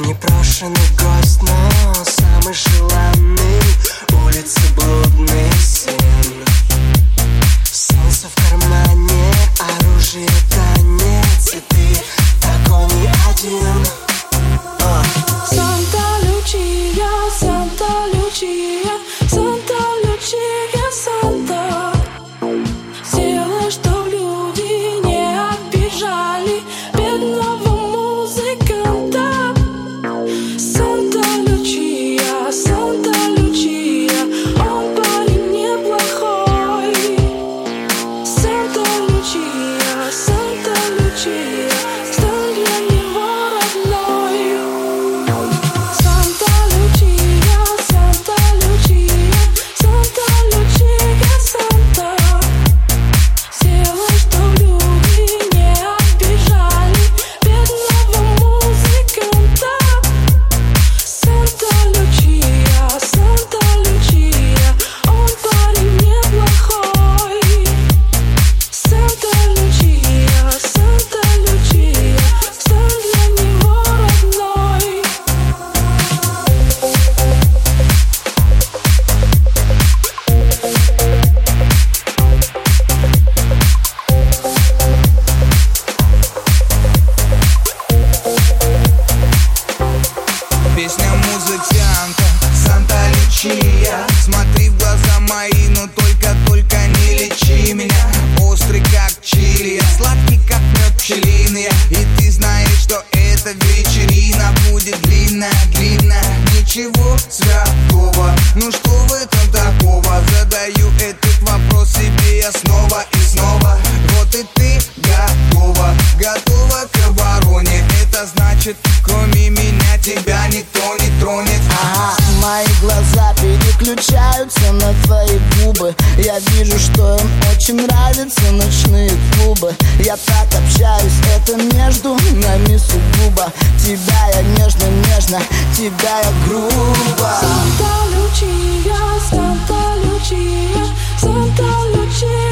Непрошенный гость, но самый желанный. Улицы блудные. хочет Кроме меня тебя никто не тронет. Ага. Мои глаза переключаются на твои губы. Я вижу, что им очень нравятся ночные клубы. Я так общаюсь, это между нами сугубо. Тебя я нежно-нежно, тебя я грубо. Санта-Лючия, Санта-Лючия, Санта-Лючия